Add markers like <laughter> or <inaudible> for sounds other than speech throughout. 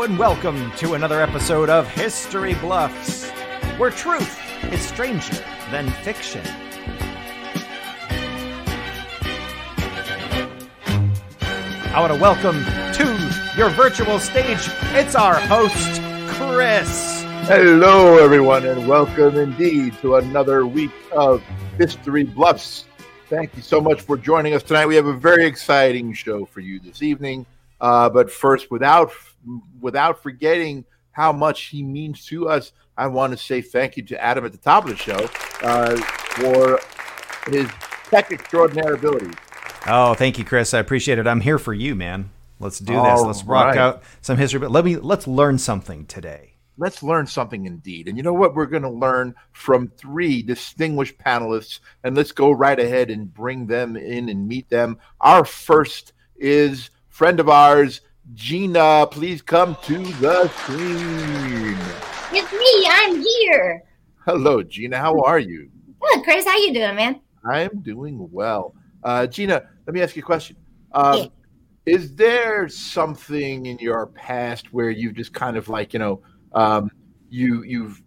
And welcome to another episode of History Bluffs, where truth is stranger than fiction. I want to welcome to your virtual stage, it's our host, Chris. Hello, everyone, and welcome indeed to another week of History Bluffs. Thank you so much for joining us tonight. We have a very exciting show for you this evening. Uh, but first, without without forgetting how much he means to us, I want to say thank you to Adam at the top of the show uh, for his tech extraordinary abilities. Oh, thank you, Chris. I appreciate it. I'm here for you, man. Let's do this. Let's rock right. out some history. But let me let's learn something today. Let's learn something indeed. And you know what? We're going to learn from three distinguished panelists, and let's go right ahead and bring them in and meet them. Our first is friend of ours, Gina. Please come to the screen. It's me. I'm here. Hello, Gina. How are you? Good, Chris. How you doing, man? I am doing well. Uh, Gina, let me ask you a question. Um, Yeah. Is there something in your past where you've just kind of like, you know, um, you you've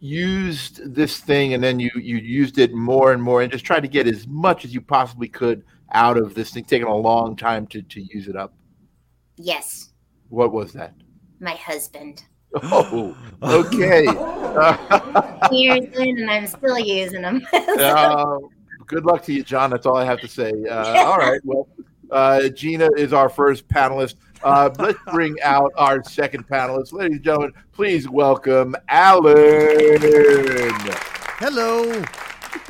used this thing and then you you used it more and more and just tried to get as much as you possibly could out of this thing, taking a long time to to use it up? Yes, What was that? my husband. Oh, okay. <laughs> Years in, and I'm still using him. <laughs> Uh, good luck to you, John. That's all I have to say. Uh, all right. Well, uh, Gina is our first panelist. Uh, let's bring out our second panelist. Ladies and gentlemen, please welcome Alan. Hello.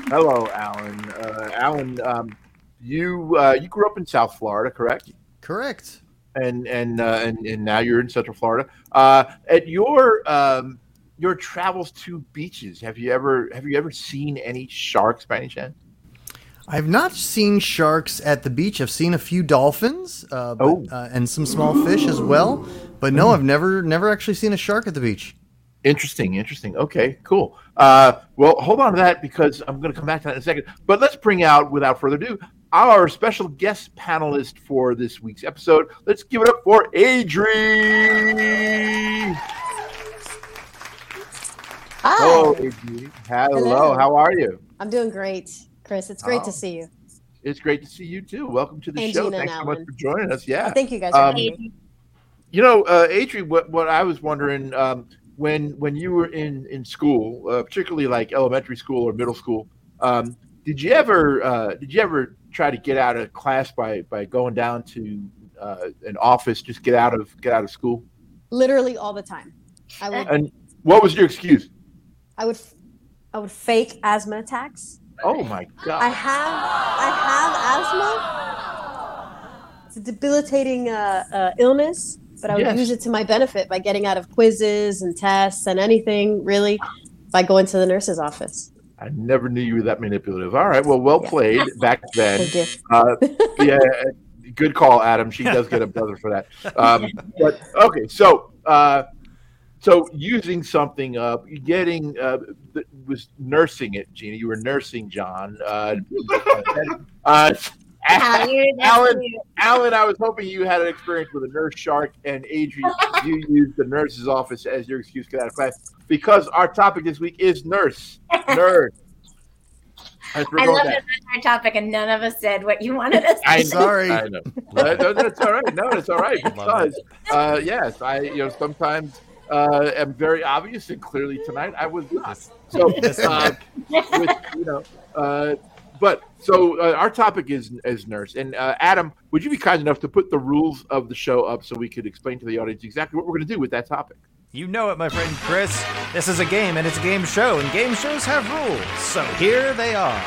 Hello, Alan. Uh, Alan, um, you uh, you grew up in South Florida, correct? Correct. And and uh, and, and now you're in Central Florida. Uh, at your um, your travels to beaches, have you ever have you ever seen any sharks by any chance? I've not seen sharks at the beach. I've seen a few dolphins, uh, but, Oh. uh, and some small fish as well. But no, I've never never actually seen a shark at the beach. Interesting, interesting. Okay, cool. Uh, well, hold on to that because I'm going to come back to that in a second. But let's bring out, without further ado, our special guest panelist for this week's episode. Let's give it up for Adri. Hi. Hello, Adri. Hello. Hello. How are you? I'm doing great, Chris. It's great Oh. to see you. It's great to see you too. Welcome to the And show. Gina Thanks so much for joining us. Yeah. Thank you guys for Um. You know, uh, Adri, what, what I was wondering um, when when you were in in school, uh, particularly like elementary school or middle school, um, did you ever uh, did you ever try to get out of class by by going down to uh, an office, just get out of get out of school? Literally all the time. I would And what was your excuse? I would I would fake asthma attacks. Oh my god! I have I have asthma. It's a debilitating uh, uh, illness, but I would Yes. use it to my benefit by getting out of quizzes and tests and anything really by going to the nurse's office. I never knew you were that manipulative. All right, well, well Yeah. played <laughs> back then. Uh, yeah, good call, Adam. She does get a buzzer for that. Um, but okay, so uh, so using something up, getting uh, was nursing it, Gina. You were nursing John. Uh, <laughs> How you- that's Alan. Alan, I was hoping you had an experience with a nurse shark, and Adrian, <laughs> you used the nurse's office as your excuse to get out of class because our topic this week is nurse, nurse. <laughs> That's I we're love that that's our topic, and none of us said what you wanted us to I say. Sorry. I know. <laughs> No, no, that's all right. No, it's all right because uh, yes, I you know sometimes uh, am very obvious, and clearly tonight I was not. So uh, with, you know, uh, but so uh, our topic is is nurse, and uh, Adam, would you be kind enough to put the rules of the show up so we could explain to the audience exactly what we're going to do with that topic? You know it, my friend Chris. This is a game and it's a game show, and game shows have rules. So here they are.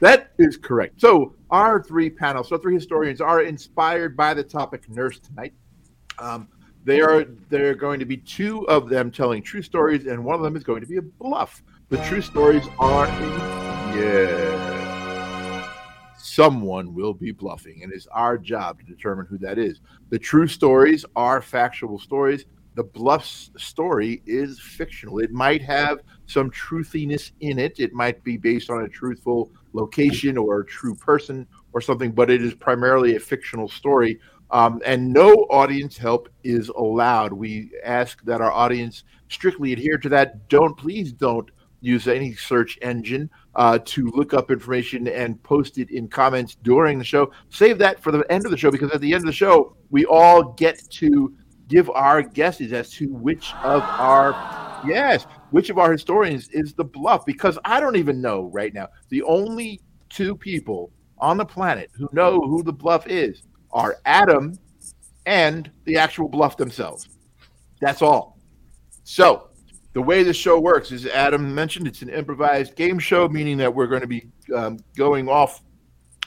That is correct. So our three panels, so three historians, are inspired by the topic nurse tonight. Um, they are there are going to be two of them telling true stories, and one of them is going to be a bluff. The true stories are yeah. Someone will be bluffing, and it's our job to determine who that is. The true stories are factual stories. The bluff s- story is fictional. It might have some truthiness in it. It might be based on a truthful location or a true person or something, but it is primarily a fictional story. Um, and no audience help is allowed. We ask that our audience strictly adhere to that. Don't, please don't use any search engine uh, to look up information and post it in comments during the show. Save that for the end of the show because at the end of the show, we all get to give our guesses as to which of our yes, which of our historians is the bluff because I don't even know right now. The only two people on the planet who know who the bluff is are Adam and the actual bluff themselves. That's all. So, the way the show works is Adam mentioned it's an improvised game show, meaning that we're going to be um, going off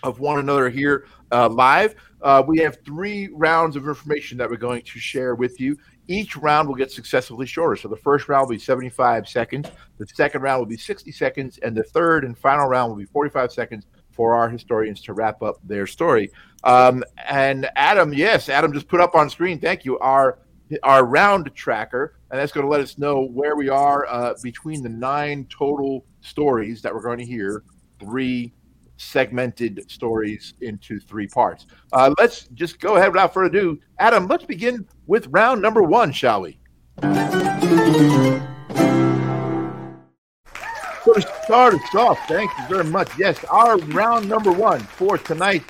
of one another here uh, live. Uh, we have three rounds of information that we're going to share with you. Each round will get successively shorter. So the first round will be 75 seconds, the second round will be 60 seconds, and the third and final round will be 45 seconds for our historians to wrap up their story. Um, and Adam, yes, Adam just put up on screen. Thank you. Our our round tracker, and that's going to let us know where we are uh, between the nine total stories that we're going to hear. Three segmented stories into three parts. Uh, let's just go ahead without further ado. Adam, let's begin with round number one, shall we? So to start us off, thank you very much. Yes, our round number one for tonight's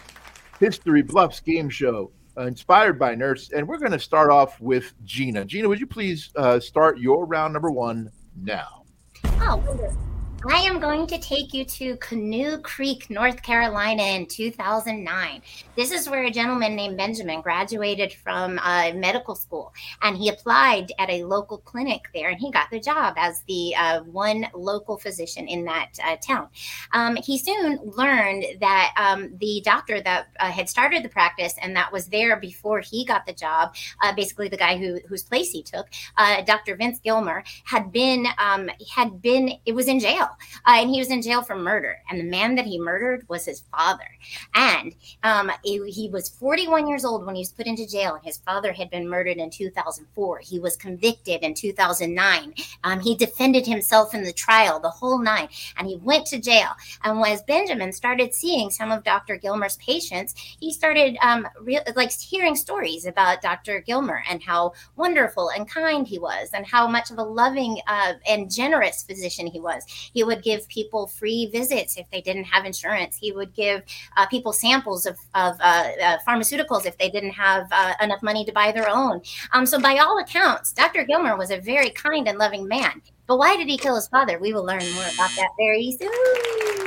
History Bluffs game show, uh, inspired by Nurse, and we're going to start off with Gina. Gina, would you please uh, start your round number one now? Oh, wonderful. I am going to take you to Canoe Creek, North Carolina in 2009. This is where a gentleman named Benjamin graduated from uh, medical school and he applied at a local clinic there and he got the job as the uh, one local physician in that uh, town. Um, he soon learned that um, the doctor that uh, had started the practice and that was there before he got the job, uh, basically the guy who, whose place he took, uh, Dr. Vince Gilmer, had been, um, had been, it was in jail uh, and he was in jail for murder. And the man that he murdered was his father. And um, he was 41 years old when he was put into jail, and his father had been murdered in 2004. He was convicted in 2009. Um, he defended himself in the trial, the whole nine, and he went to jail. And as Benjamin started seeing some of Dr. Gilmer's patients, he started um, re- like hearing stories about Dr. Gilmer and how wonderful and kind he was, and how much of a loving uh, and generous physician he was. He would give people free visits if they didn't have insurance. He would give uh, people samples of, of uh, uh, pharmaceuticals if they didn't have uh, enough money to buy their own. Um, so, by all accounts, Dr. Gilmer was a very kind and loving man. But why did he kill his father? We will learn more about that very soon.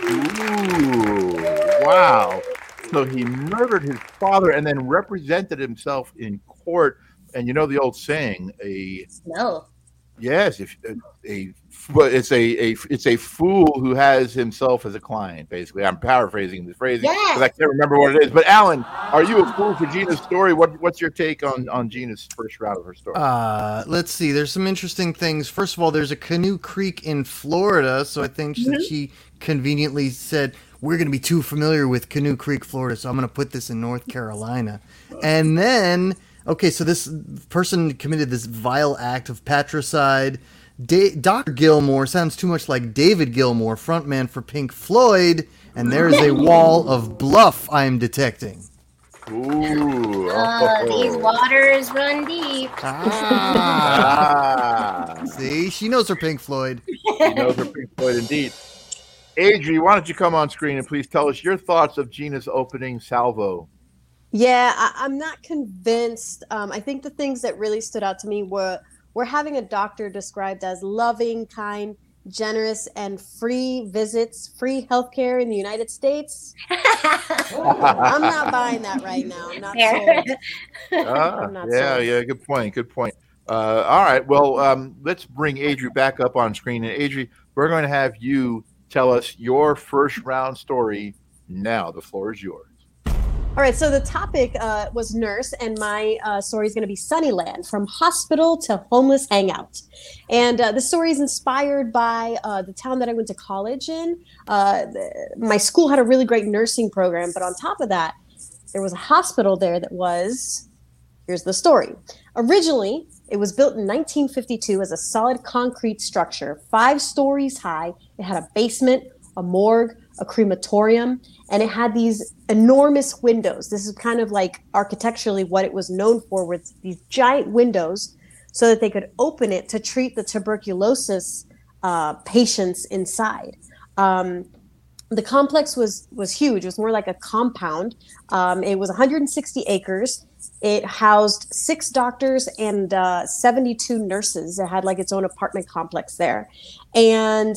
Ooh, wow. So he murdered his father and then represented himself in court. And you know the old saying, a no. Yes, if a, a well, it's a, a it's a fool who has himself as a client. Basically, I'm paraphrasing the phrasing because I can't remember what it is. But Alan, are you a fool for Gina's story? What what's your take on on Gina's first round of her story? Uh, let's see. There's some interesting things. First of all, there's a Canoe Creek in Florida, so I think Mm-hmm. she conveniently said we're going to be too familiar with Canoe Creek, Florida, so I'm going to put this in North Carolina. And then, okay, so this person committed this vile act of patricide. Da- Dr. Gilmore sounds too much like David Gilmour, frontman for Pink Floyd, and there is a <laughs> wall of bluff I'm detecting. Ooh, Uh, these oh. waters run deep. Ah, ah, <laughs> see, she knows her Pink Floyd. he knows her Pink Floyd indeed. Adri, why don't you come on screen and please tell us your thoughts of Gina's opening salvo? Yeah, I, I'm not convinced. Um, I think the things that really stood out to me were we're having a doctor described as loving, kind, generous, and free visits, free healthcare in the United States. <laughs> I'm not buying that right now. I'm not Fair. sold. Ah, I'm not yeah, sold. yeah, good point, good point. Uh, all right, well, um, let's bring Adri back up on screen. And Adri, we're going to have you tell us your first round story now. The floor is yours. All right, so the topic uh, was nurse, and my uh, story is going to be Sunnyland from hospital to homeless hangout. And uh, the story is inspired by uh, the town that I went to college in. Uh, my school had a really great nursing program, but on top of that, there was a hospital there that was here's the story. Originally, it was built in 1952 as a solid concrete structure, five stories high. It had a basement, a morgue, a crematorium, and it had these enormous windows. This is kind of like architecturally what it was known for with these giant windows so that they could open it to treat the tuberculosis uh, patients inside. Um, the complex was was huge. It was more like a compound. Um, it was 160 acres. It housed six doctors and uh, 72 nurses. It had like its own apartment complex there, and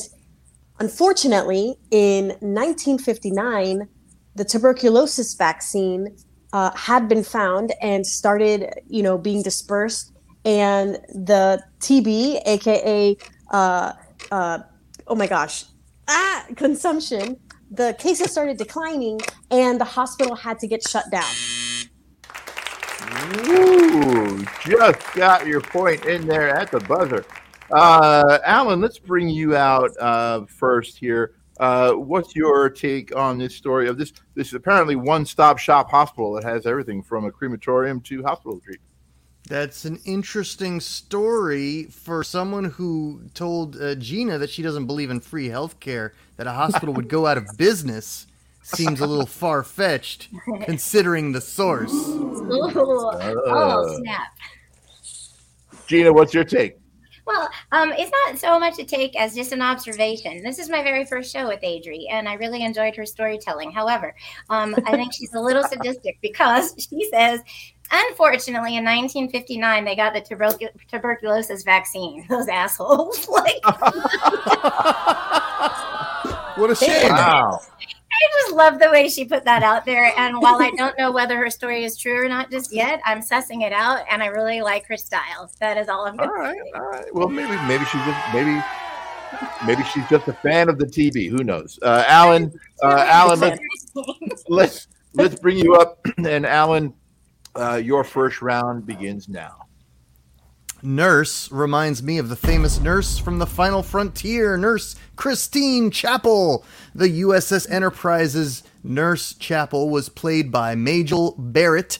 unfortunately, in 1959, the tuberculosis vaccine uh, had been found and started, you know, being dispersed, and the TB, aka uh, uh, oh my gosh, ah, consumption, the cases started declining and the hospital had to get shut down. Ooh, just got your point in there at the buzzer. Uh, Alan, let's bring you out uh, first here. Uh, what's your take on this story of this? This is apparently one-stop shop hospital that has everything from a crematorium to hospital treatment. That's an interesting story for someone who told uh, Gina that she doesn't believe in free healthcare, that a hospital would go out of business. Seems a little <laughs> far fetched considering the source. Ooh. oh, snap. Gina, what's your take? Well, um, it's not so much a take as just an observation. This is my very first show with Adri, and I really enjoyed her storytelling. However, um, I think she's a little sadistic <laughs> because she says Unfortunately, in 1959, they got the tuberc- tuberculosis vaccine. <laughs> Those assholes! <laughs> like, what a shame! Wow. I just love the way she put that out there. And while I don't know whether her story is true or not just yet, I'm sussing it out, and I really like her style. That is all I'm going All to right, say. all right. Well, maybe maybe she's just maybe maybe she's just a fan of the TV. Who knows? Uh, Alan, <laughs> uh, Alan, let's, let's let's bring you up, <clears throat> and Alan, uh, your first round begins now. Nurse reminds me of the famous nurse from the Final Frontier, Nurse Christine Chapel. The USS Enterprise's Nurse Chapel was played by Majel Barrett.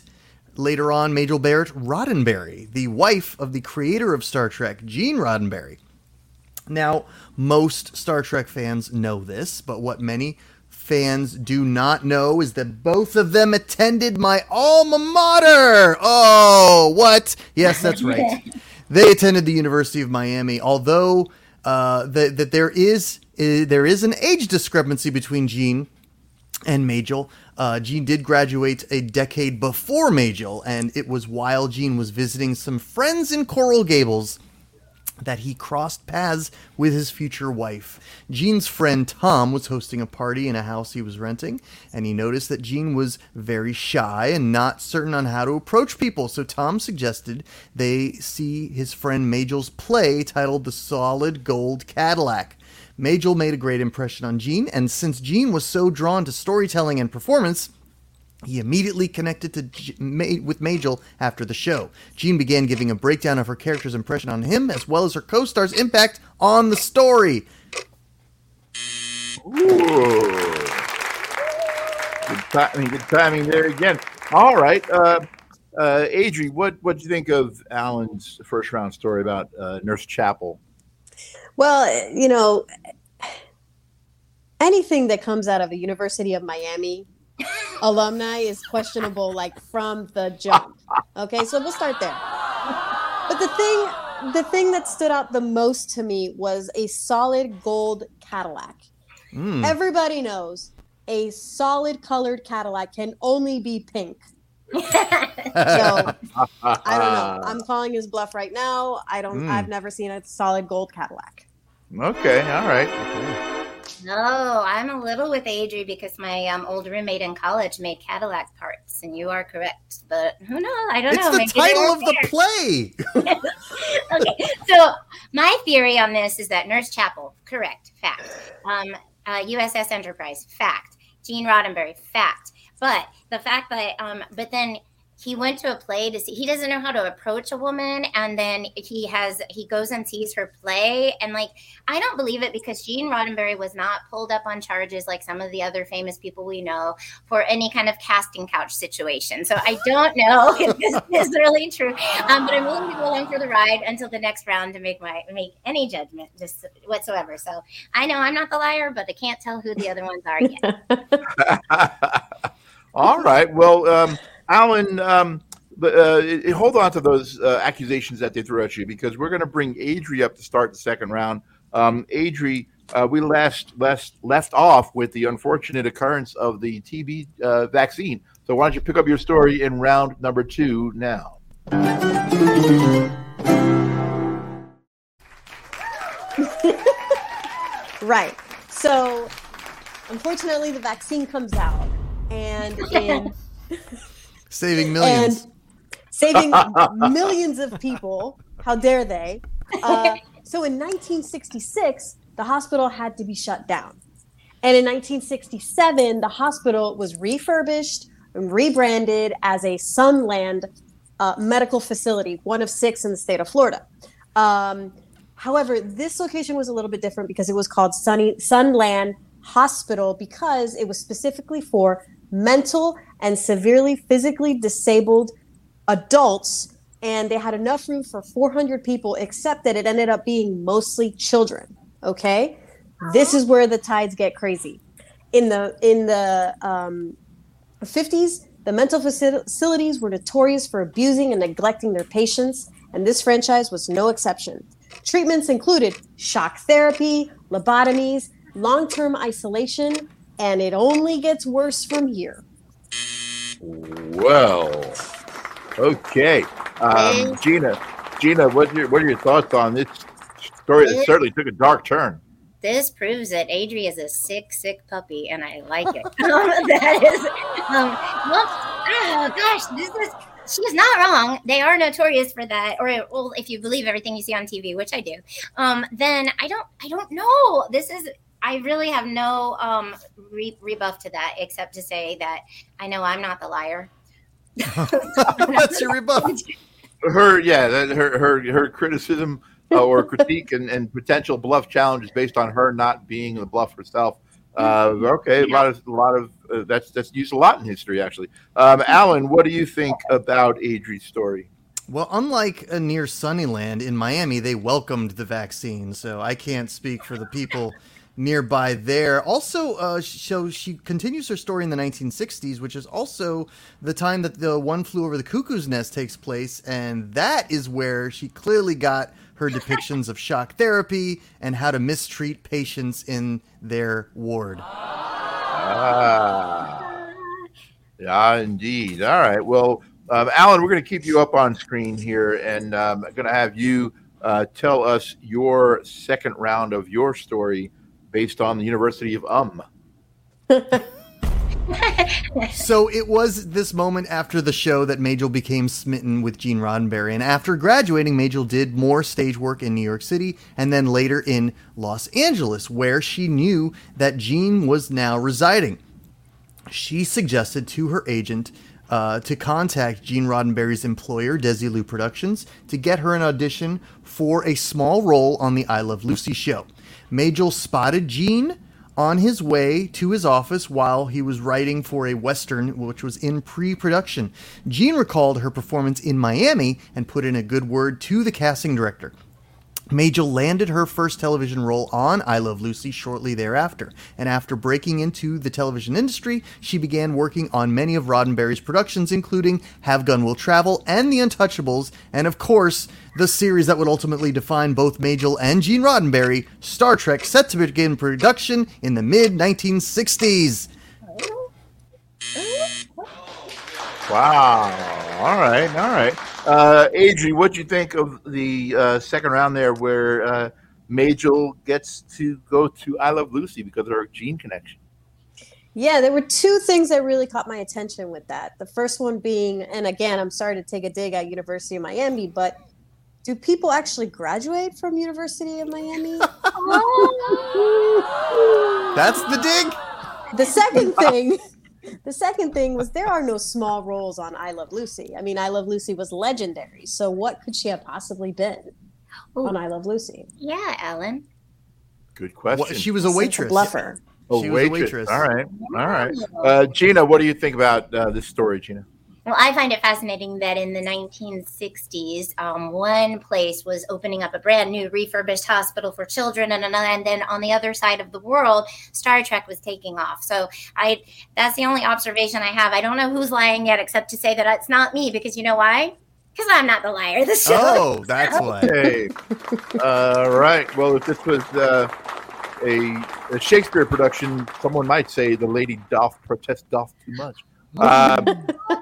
Later on, Majel Barrett Roddenberry, the wife of the creator of Star Trek, Gene Roddenberry. Now, most Star Trek fans know this, but what many fans do not know is that both of them attended my alma mater. Oh, what? Yes, that's right. <laughs> they attended the University of Miami, although uh, that that there is uh, there is an age discrepancy between Gene and Majel. Uh, Gene did graduate a decade before Majel, and it was while Gene was visiting some friends in Coral Gables that he crossed paths with his future wife. Gene's friend Tom was hosting a party in a house he was renting, and he noticed that Gene was very shy and not certain on how to approach people. So Tom suggested they see his friend Majel's play titled The Solid Gold Cadillac. Majel made a great impression on Gene, and since Gene was so drawn to storytelling and performance, he immediately connected to G- Ma- with Majel after the show. Gene began giving a breakdown of her character's impression on him, as well as her co-star's impact on the story. Ooh. Good timing, good timing there again. All right, uh, uh, Adri, what what do you think of Alan's first round story about uh, Nurse Chapel? Well, you know, anything that comes out of the University of Miami alumni is questionable, like from the jump. Okay, so we'll start there. But the thing, the thing that stood out the most to me was a solid gold Cadillac. Mm. Everybody knows a solid colored Cadillac can only be pink. So I don't know. <laughs> I'm calling his bluff right now. I don't. Mm. I've never seen a solid gold Cadillac. Okay, all right. No, I'm a little with Adri because my um, old roommate in college made Cadillac parts, and you are correct. But who knows? I don't It's know. the Maybe title of the there. play. <laughs> okay, so my theory on this is that Nurse Chapel, correct, fact. Um, uh, USS Enterprise, fact. Gene Roddenberry, fact. But the fact that, um, but then he went to a play to see he doesn't know how to approach a woman and then he has he goes and sees her play and like i don't believe it because gene roddenberry was not pulled up on charges like some of the other famous people we know for any kind of casting couch situation. So i don't know <laughs> if this is really true um, but i'm willing to go along for the ride until the next round to make my make any judgment just whatsoever. So i know i'm not the liar but i can't tell who the other ones are yet. <laughs> All right. Well um Alan, um, uh, hold on to those uh, accusations that they threw at you because we're going to bring Adri up to start the second round. Um, Adri, uh, we last, last left off with the unfortunate occurrence of the TB uh, vaccine. So why don't you pick up your story in round number two now? <laughs> right. So, unfortunately, the vaccine comes out, and in <laughs> saving millions. And saving <laughs> millions of people. How dare they? Uh, so in 1966, the hospital had to be shut down. And in 1967, the hospital was refurbished and rebranded as a Sunland uh, medical facility, one of six in the state of Florida. Um, however, this location was a little bit different because it was called Sunny Sunland Hospital because it was specifically for mental and severely physically disabled adults and they had enough room for 400 people except that it ended up being mostly children okay? This is where the tides get crazy. In the in the um, 50s the mental facilities were notorious for abusing and neglecting their patients and this franchise was no exception. Treatments included shock therapy lobotomies long-term isolation and it only gets worse from here well, okay, um, Gina. Gina, what are your what are your thoughts on this story? It certainly took a dark turn. This proves that Adri is a sick, sick puppy, and I like it. <laughs> um, that is, um, well, oh gosh, this is she's not wrong. They are notorious for that. Or well, if you believe everything you see on TV, which I do, um, then I don't I don't know. This is I really have no um, re- rebuff to that except to say that I know I'm not the liar. <laughs> That's your rebuff. Her, yeah, that, her, her, her criticism uh, or critique and, and potential bluff challenge is based on her not being the bluff herself. Uh, okay, a lot of a lot of uh, that's that's used a lot in history actually. Um, Alan, what do you think about Adri's story? Well, unlike a near Sunnyland in Miami, they welcomed the vaccine, so I can't speak for the people nearby there. Also, uh, so she continues her story in the 1960s, which is also the time that the One Flew Over the Cuckoo's Nest takes place, and that is where she clearly got her depictions of shock therapy and how to mistreat patients in their ward. Ah, yeah, indeed. All right. Well, um, Alan, we're going to keep you up on screen here, and um, I'm going to have you uh, tell us your second round of your story based on the University of Um. <laughs> so it was this moment after the show that Majel became smitten with Gene Roddenberry. And after graduating, Majel did more stage work in New York City and then later in Los Angeles, where she knew that Gene was now residing. She suggested to her agent uh, to contact Gene Roddenberry's employer, Desilu Productions, to get her an audition for a small role on the I Love Lucy show. Majel spotted Gene on his way to his office while he was writing for a Western, which was in pre production. Gene recalled her performance in Miami and put in a good word to the casting director. Majel landed her first television role on I Love Lucy shortly thereafter, and after breaking into the television industry, she began working on many of Roddenberry's productions, including Have Gun Will Travel and The Untouchables, and of course, the series that would ultimately define both Majel and Gene Roddenberry, Star Trek, set to begin production in the mid 1960s. Wow. All right. All right. Uh, Adri, what do you think of the uh, second round there where uh, Majel gets to go to I Love Lucy because of her gene connection? Yeah, there were two things that really caught my attention with that. The first one being, and again, I'm sorry to take a dig at University of Miami, but do people actually graduate from University of Miami? <laughs> <laughs> That's the dig. The second thing <laughs> The second thing was there are no small roles on I Love Lucy. I mean, I Love Lucy was legendary. So what could she have possibly been on I Love Lucy? Yeah, Ellen. Good question. Well, she was a waitress. bluffer. Oh, She was a waitress. waitress. All right. All right. Uh, Gina, what do you think about uh, this story, Gina? Well, I find it fascinating that in the 1960s, um, one place was opening up a brand new refurbished hospital for children, and another, and then on the other side of the world, Star Trek was taking off. So I, that's the only observation I have. I don't know who's lying yet, except to say that it's not me, because you know why? Because I'm not the liar. The show. Oh, that's why. Hey. All right. Well, if this was uh, a, a Shakespeare production, someone might say the lady doth protest doth too much. Uh,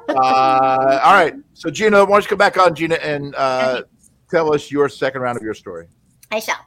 uh, all right. So, Gina, why don't you come back on, Gina, and uh, tell us your second round of your story? I shall.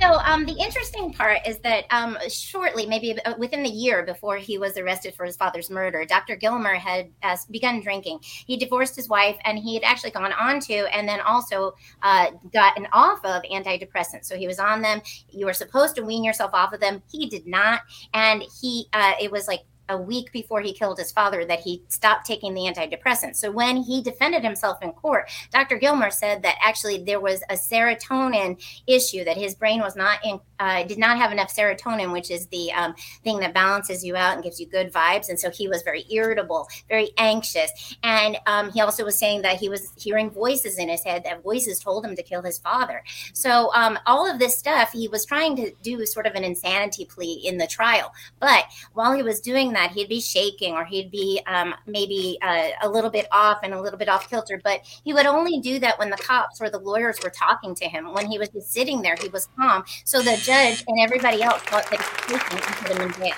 So, um, the interesting part is that um, shortly, maybe uh, within the year before he was arrested for his father's murder, Dr. Gilmer had uh, begun drinking. He divorced his wife, and he had actually gone on to, and then also uh, gotten off of antidepressants. So he was on them. You were supposed to wean yourself off of them. He did not, and he uh, it was like a week before he killed his father that he stopped taking the antidepressants. So when he defended himself in court, Dr. Gilmer said that actually there was a serotonin issue that his brain was not in, uh, did not have enough serotonin, which is the um, thing that balances you out and gives you good vibes. And so he was very irritable, very anxious, and um, he also was saying that he was hearing voices in his head that voices told him to kill his father. So um, all of this stuff he was trying to do sort of an insanity plea in the trial, but while he was doing that, he'd be shaking or he'd be um, maybe uh, a little bit off and a little bit off kilter. But he would only do that when the cops or the lawyers were talking to him. When he was just sitting there, he was calm. So the judge and everybody else thought that he was taking and put him in jail.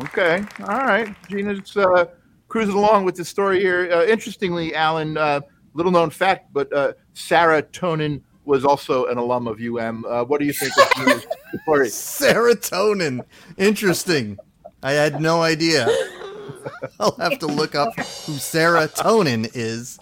Okay. All right. Gina's uh, cruising along with this story here. Uh, interestingly, Alan, uh, little known fact, but uh, Sarah Tonin was also an alum of UM. Uh, what do you think of <laughs> Gina's story? Serotonin. Interesting. I had no idea. <laughs> I'll have to look up who serotonin is.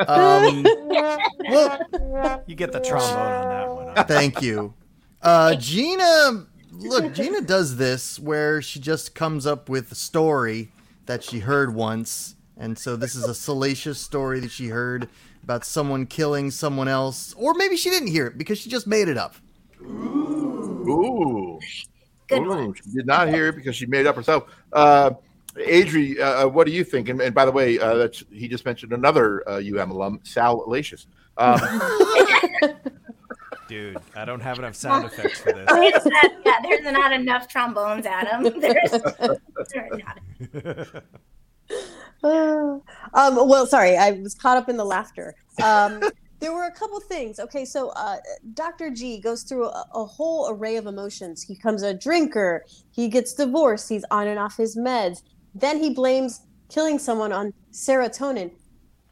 Um, <laughs> well, You get the trombone on that one. huh? thank you. Uh, Gina, look, Gina does this where she just comes up with a story that she heard once. And so this is a salacious story that she heard about someone killing someone else. Or maybe she didn't hear it because she just made it up. Ooh. Good Ooh, one. She did not hear it because she made it up herself. Uh, Adri, uh, what do you think? And, and by the way, uh, that's, he just mentioned another uh, UM alum, Sal Lacious. Um, <laughs> Dude, I don't have enough sound effects for this. <laughs> Not- yeah, there's not enough trombones, Adam. <laughs> There's, there's not. Uh, <sighs> um, well, sorry, I was caught up in the laughter. Um, there were a couple things. Okay, so uh, Dr. G goes through a, a whole array of emotions. He becomes a drinker. He gets divorced. He's on and off his meds. Then he blames killing someone on serotonin.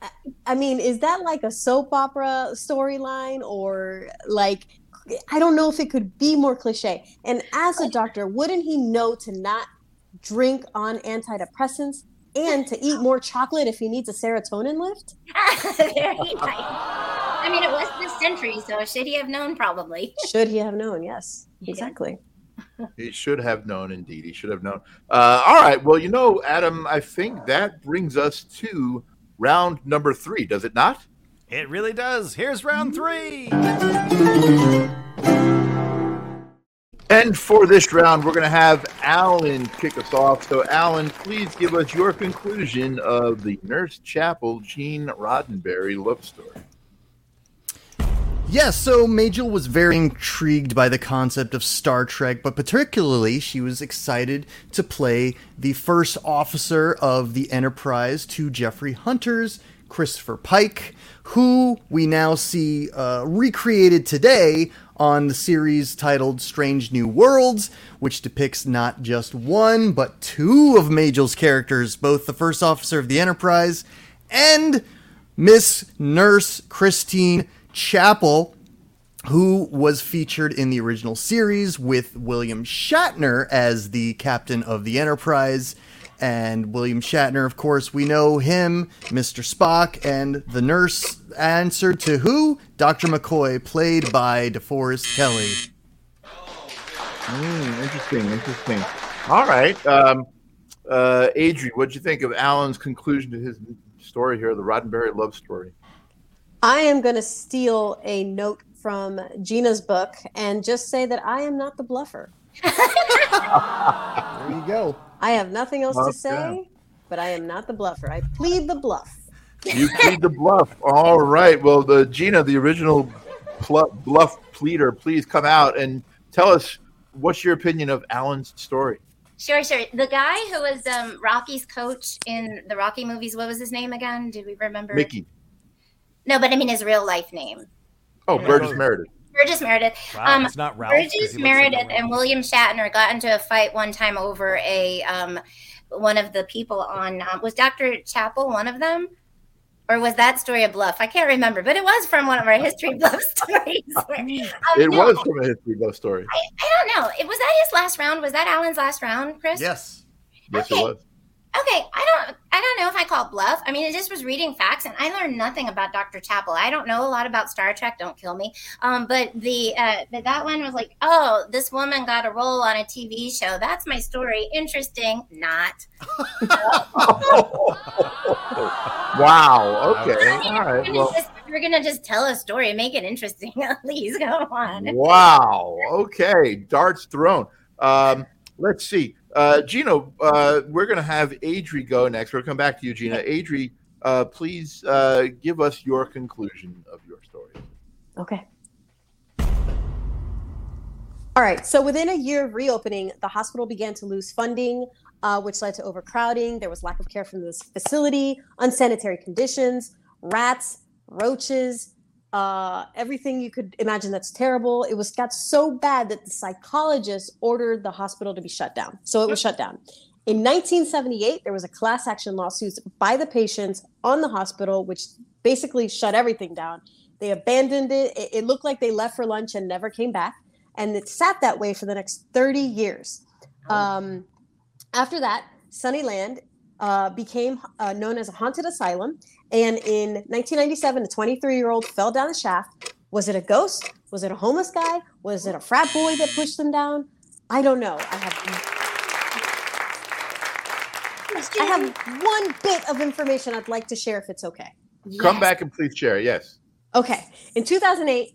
I, I mean, is that like a soap opera storyline or like? I don't know if it could be more cliche. And as a doctor, wouldn't he know to not drink on antidepressants and to eat more chocolate if he needs a serotonin lift? <laughs> Very nice. I mean, it was this century, so should he have known? Probably. Should he have known? Yes, Yeah. exactly. He should have known, indeed. He should have known. Uh, all right. Well, you know, Adam, I think that brings us to round number three, does it not? It really does. Here's round three. And for this round, we're going to have Alan kick us off. So, Alan, please give us your conclusion of the Nurse Chapel Gene Roddenberry love story. Yes, so Majel was very intrigued by the concept of Star Trek, but particularly she was excited to play the first officer of the Enterprise to Jeffrey Hunter's Christopher Pike, who we now see uh, recreated today on the series titled Strange New Worlds, which depicts not just one, but two of Majel's characters, both the first officer of the Enterprise and Miss Nurse Christine Chapel, who was featured in the original series with William Shatner as the captain of the Enterprise. And William Shatner, of course, we know him, Mr. Spock, and the nurse answered to who? Dr. McCoy, played by DeForest Kelley. Mm, interesting, interesting. All right. Um, uh, Adri, what'd you think of Alan's conclusion to his story here, the Roddenberry love story? I am going to steal a note from Gina's book and just say that I am not the bluffer. <laughs> There you go. I have nothing else Okay. to say, but I am not the bluffer. I plead the bluff. You plead the bluff. All right. Well, the Gina, the original pl- bluff pleader, please come out and tell us what's your opinion of Alan's story. Sure, sure. The guy who was um, Rocky's coach in the Rocky movies, what was his name again? Do we remember? Mickey. No, but I mean his real life name. Oh, Burgess Meredith. Burgess Meredith. Wow, Um, it's not Ralph. 'cause Burgess he like Meredith and William Shatner got into a fight one time over a um, one of the people on um, was Dr. Chapel one of them, or was that story a bluff? I can't remember, but it was from one of our history <laughs> bluff stories. <laughs> um, It no, was from a history love story. I, I don't know. It was that his last round. Was that Alan's last round, Chris? Yes. Yes, Okay. it was. Okay, I don't I don't know if I call it bluff. I mean, it just was reading facts and I learned nothing about Dr. Chapel. I don't know a lot about Star Trek, don't kill me. Um, but the uh but that one was like, "Oh, this woman got a role on a TV show. That's my story. Interesting." Not. <laughs> Wow. Okay. I mean, All right. gonna Well, just, if we're going to just tell a story, make it interesting. <laughs> Please go on. wow. Okay. Darts thrown. Um, let's see. Uh, Gino, uh, we're going to have Adri go next. We'll come back to you, Gina. Adri, uh, please uh, give us your conclusion of your story. Okay. All right. So within a year of reopening, the hospital began to lose funding, uh, which led to overcrowding. There was lack of care from this facility, unsanitary conditions, rats, roaches, uh, everything you could imagine that's terrible. It was got so bad that the psychologist ordered the hospital to be shut down. So it was shut down. In 1978, there was a class action lawsuit by the patients on the hospital, which basically shut everything down. They abandoned it. It, it looked like they left for lunch and never came back. And it sat that way for the next 30 years. Um, after that, Sunnyland uh, became uh, known as a haunted asylum. And in 1997, a 23 year old fell down a shaft. Was it a ghost? Was it a homeless guy? Was it a frat boy that pushed them down? I don't know. I have I have one bit of information I'd like to share if it's okay. Come Yes. back and please share. Yes. Okay. In 2008,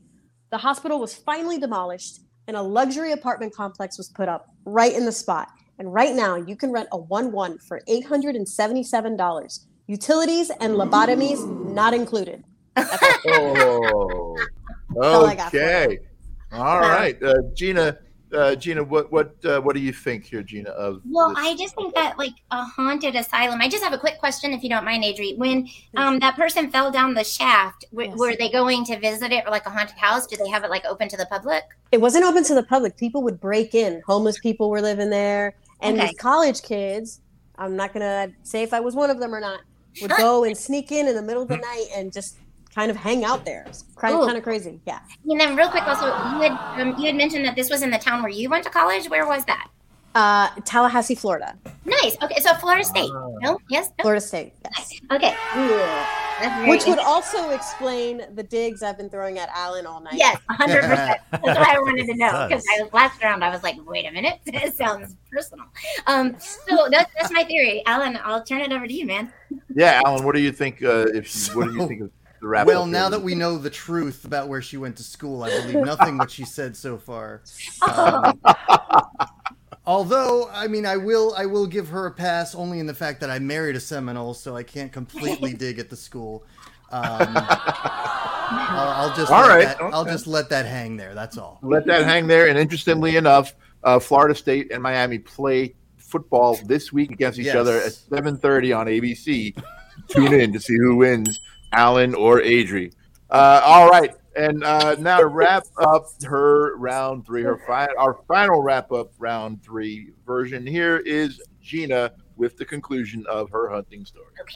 the hospital was finally demolished and a luxury apartment complex was put up right in the spot. And right now, you can rent a 1 1 for $877. Utilities and lobotomies not included. Oh. all I got for okay. All right, uh, Gina. Uh, Gina, what what uh, what do you think here, Gina? Of Well, this? I just think that like a haunted asylum. I just have a quick question, if you don't mind, Adri. When um, that person fell down the shaft, w- Yes. were they going to visit it or like a haunted house? Do they have it like open to the public? It wasn't open to the public. People would break in. Homeless people were living there. And Okay. these college kids, I'm not going to say if I was one of them or not, would <laughs> go and sneak in in the middle of the night and just kind of hang out there. It's kind, Ooh. kind of crazy. Yeah. And then, real quick, also, you had um, you had mentioned that this was in the town where you went to college. Where was that? Uh, Tallahassee, Florida. Nice. Okay, so Florida State. No. Yes. No? Florida State. Yes. Okay. That's very Which would also explain the digs I've been throwing at Alan all night. Yes, 100%. That's what I wanted to <laughs> know because I was last round. I was like, wait a minute, <laughs> it sounds personal. Um, so that's that's my theory, Alan. I'll turn it over to you, man. yeah, Alan, what do you think? Uh, if what do you think of the wrap? Well, now here? that we know the truth about where she went to school, I believe nothing what she said so far. <laughs> Oh, Um, although, I mean, I will, I will give her a pass only in the fact that I married a Seminole, so I can't completely <laughs> dig at the school. Um, I'll, I'll just, All let right, that, I'll just let that hang there. That's all. let that hang there. And interestingly enough, uh, Florida State and Miami play football this week against each Yes. other at 7:30 on ABC. Tune in to see who wins, Alan or Adri. Uh, all right, and uh, now to wrap up her round three, her our final wrap up round three version. Here is Gina with the conclusion of her hunting story. Okay.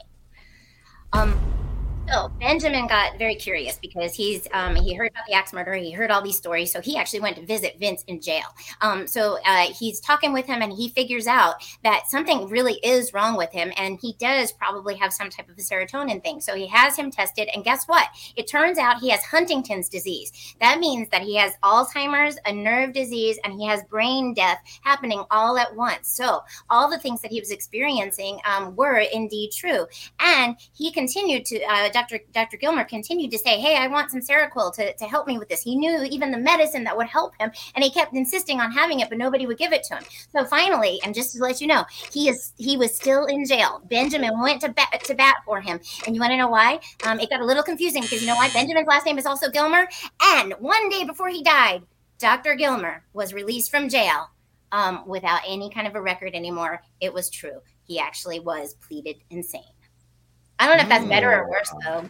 Um, So Benjamin got very curious because he's um, he heard about the axe murder. He heard all these stories, so he actually went to visit Vince in jail. Um, so uh, he's talking with him, and he figures out that something really is wrong with him, and he does probably have some type of a serotonin thing. So he has him tested, and guess what? It turns out he has Huntington's disease. That means that he has Alzheimer's, a nerve disease, and he has brain death happening all at once. So all the things that he was experiencing um, were indeed true, and he continued to. Uh, Dr. Dr. Gilmer continued to say, "Hey, I want some Seroquel to, to help me with this." He knew even the medicine that would help him, and he kept insisting on having it, but nobody would give it to him. So finally, and just to let you know, he is he was still in jail. Benjamin went to bat to bat for him, and you want to know why? Um, it got a little confusing because you know why? Benjamin's last name is also Gilmer, and one day before he died, Dr. Gilmer was released from jail um, without any kind of a record anymore. It was true. He actually was pleaded insane. I don't know if that's better or worse, though.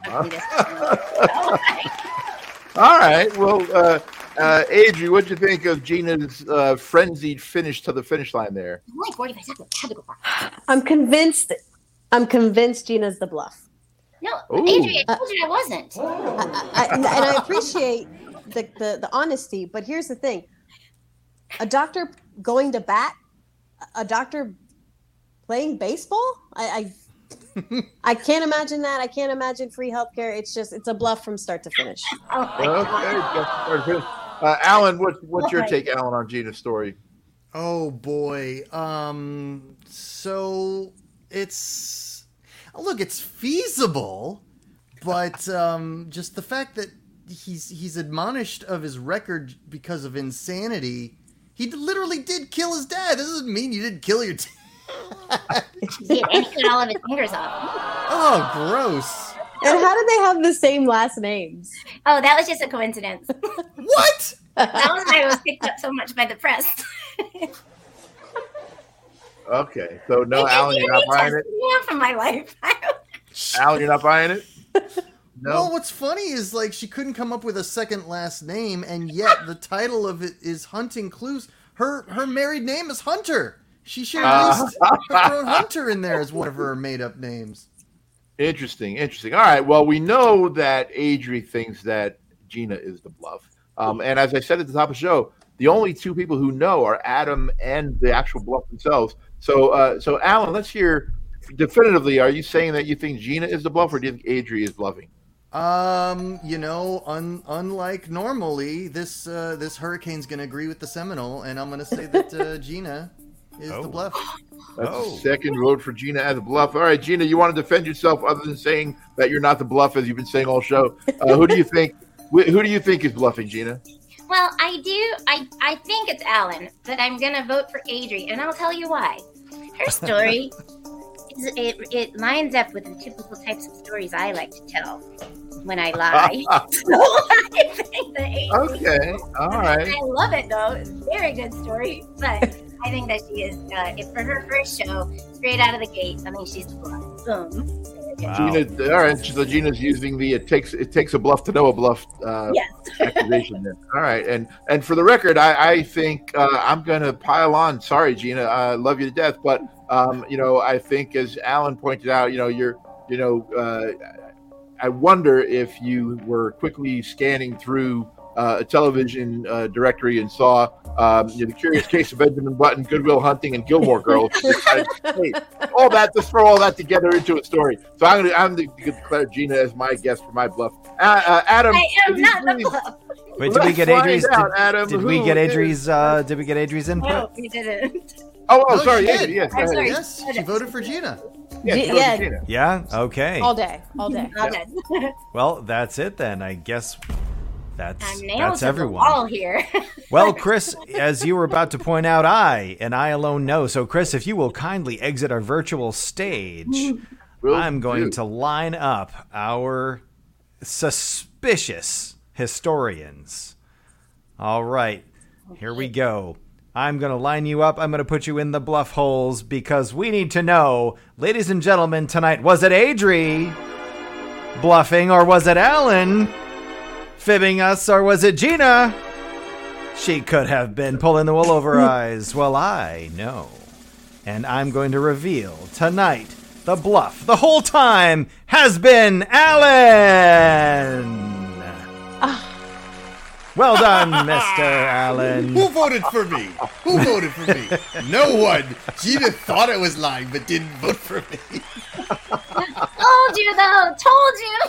<laughs> All right. Well, uh, uh, Adri, what'd you think of Gina's uh, frenzied finish to the finish line there? Only 45 seconds. Had to go far. I'm convinced. I'm convinced Gina's the bluff. No, Ooh. Adrian, I told you I wasn't. I, I, and I appreciate the, the the honesty, but here's the thing: a doctor going to bat, a doctor playing baseball. I I, I can't imagine that. I can't imagine free healthcare. It's just it's a bluff from start to finish. <laughs> Oh Okay. God. just- Uh, Allan, what, what's your take, Allan, on Gina's story? Oh boy. Um so it's look, it's feasible, but um just the fact that he's he's admonished of his record because of insanity. He literally did kill his dad. This doesn't mean you didn't kill your dad. He and he cut all of his fingers off. oh, gross. And how did they have the same last names? Oh, that was just a coincidence. What? That was why it was picked up so much by the press. Okay. So, no, Allan, you're not buying it? Yeah, from my life. <laughs> Allan, you're not buying it? No. Well, what's funny is like she couldn't come up with a second last name, and yet the title of it is Hunting Clues. Her her married name is Hunter. She should at least have thrown Hunter in there as one of her made up names. Interesting, interesting. All right. Well, we know that Adri thinks that Gina is the bluff. Um, and as I said at the top of the show, the only two people who know are Adam and the actual bluff themselves. So, uh, so Allan, let's hear definitively. Are you saying that you think Gina is the bluff, or do you think Adri is bluffing? Um, you know, un, unlike normally, this uh, this hurricane's gonna agree with the Seminole, and I'm gonna say that uh, <laughs> Gina is Oh. the bluff. That's Oh. the second vote for Gina as a bluff. All right, Gina, you want to defend yourself other than saying that you're not the bluff, as you've been saying all show. Uh, who do you think? Who do you think is bluffing, Gina? Well, I do. I, I think it's Allan, but I'm going to vote for Adri, and I'll tell you why. Her story, <laughs> is, it, it lines up with the typical types of stories I like to tell when I <laughs> lie. <laughs> so I think that Adri, Okay, all right. I love it, though. It's a very good story, but I think that she is, uh, if for her first show, straight out of the gate, I think she's the bluff. Boom. Wow. Gina, all right. So Gina's using the "it takes it takes a bluff to know a bluff" uh, Yes. <laughs> accusation. Then, all right. And and for the record, I, I think uh, I'm going to pile on. Sorry, Gina, I love you to death, but um, you know, I think as Allan pointed out, you know, you're, you know, uh, I wonder if you were quickly scanning through uh, a television uh, directory and saw um, you know, the Curious Case of Benjamin Button, Goodwill Hunting, and Gilmore Girls. <laughs> Hey, all that to throw all that together into a story. So I'm gonna I'm gonna declare Gina as my guest for my bluff. Uh, uh, Adam, I am could you not the bluff. Wait, did we let's get find Adri's? out, Did, Adam, did we get is- Adri's? Uh, did we get Adri's input? No, we didn't. Oh, oh, No, sorry, she yes, did. yes, I'm sorry. Yes, she voted for Gina. yes, G- yeah. Gina. Yeah. Okay. All day, all day. Okay. <laughs> Well, that's it then. I guess that's I'm that's everyone. wall here. <laughs> Well, Chris, as you were about to point out, I and I alone know. So, Chris, if you will kindly exit our virtual stage, Will I'm going do. to line up our suspicious historians. All right, here we go. I'm going to line you up. I'm going to put you in the bluff holes because we need to know, ladies and gentlemen, tonight was it Adri bluffing or was it Allan fibbing us or was it Gina? She could have been pulling the wool over her eyes. Well, I know. And I'm going to reveal tonight the bluff the whole time has been Allan. Ah. Well done, Mr. Allan. Who voted for me? Who voted for me? No one. Gina thought I was lying, but didn't vote for me. Told you though. Told you.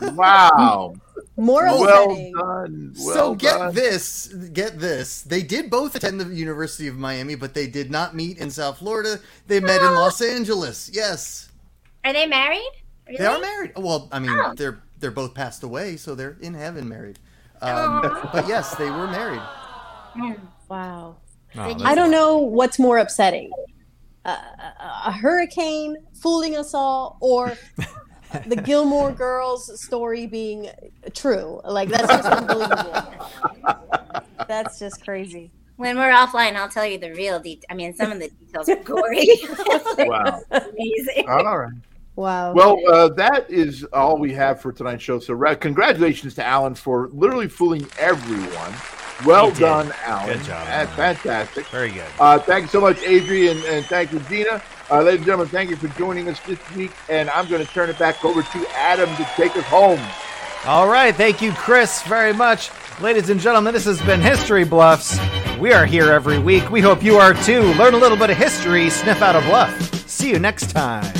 <laughs> Wow. More well upsetting. done. Well so get done. this, get this. They did both attend the University of Miami, but they did not meet in South Florida. They met in Los Angeles. Yes, Are they married? Really? they are married. Well, I mean, Oh. they're they're both passed away, so they're in heaven married. Um, but yes, they were married. Wow. Oh, Did that's- I don't know what's more upsetting uh, a hurricane fooling us all or <laughs> the Gilmore Girls story being true. Like, that's just unbelievable. That's just crazy. When we're offline, I'll tell you the real details. I mean, some of the details are gory. <laughs> Wow. Amazing. All right. Wow. Well, uh, that is all we have for tonight's show. So, ra- congratulations to Allan for literally fooling everyone. Well done, Allan. Good job, That's fantastic. Very good. Uh, thank you so much, Adrian, and thank you, Gina. Uh, ladies and gentlemen, thank you for joining us this week. And I'm going to turn it back over to Adam to take us home. All right. Thank you, Chris, very much. Ladies and gentlemen, this has been History Bluffs. We are here every week. We hope you are too. Learn a little bit of history, sniff out a bluff. See you next time.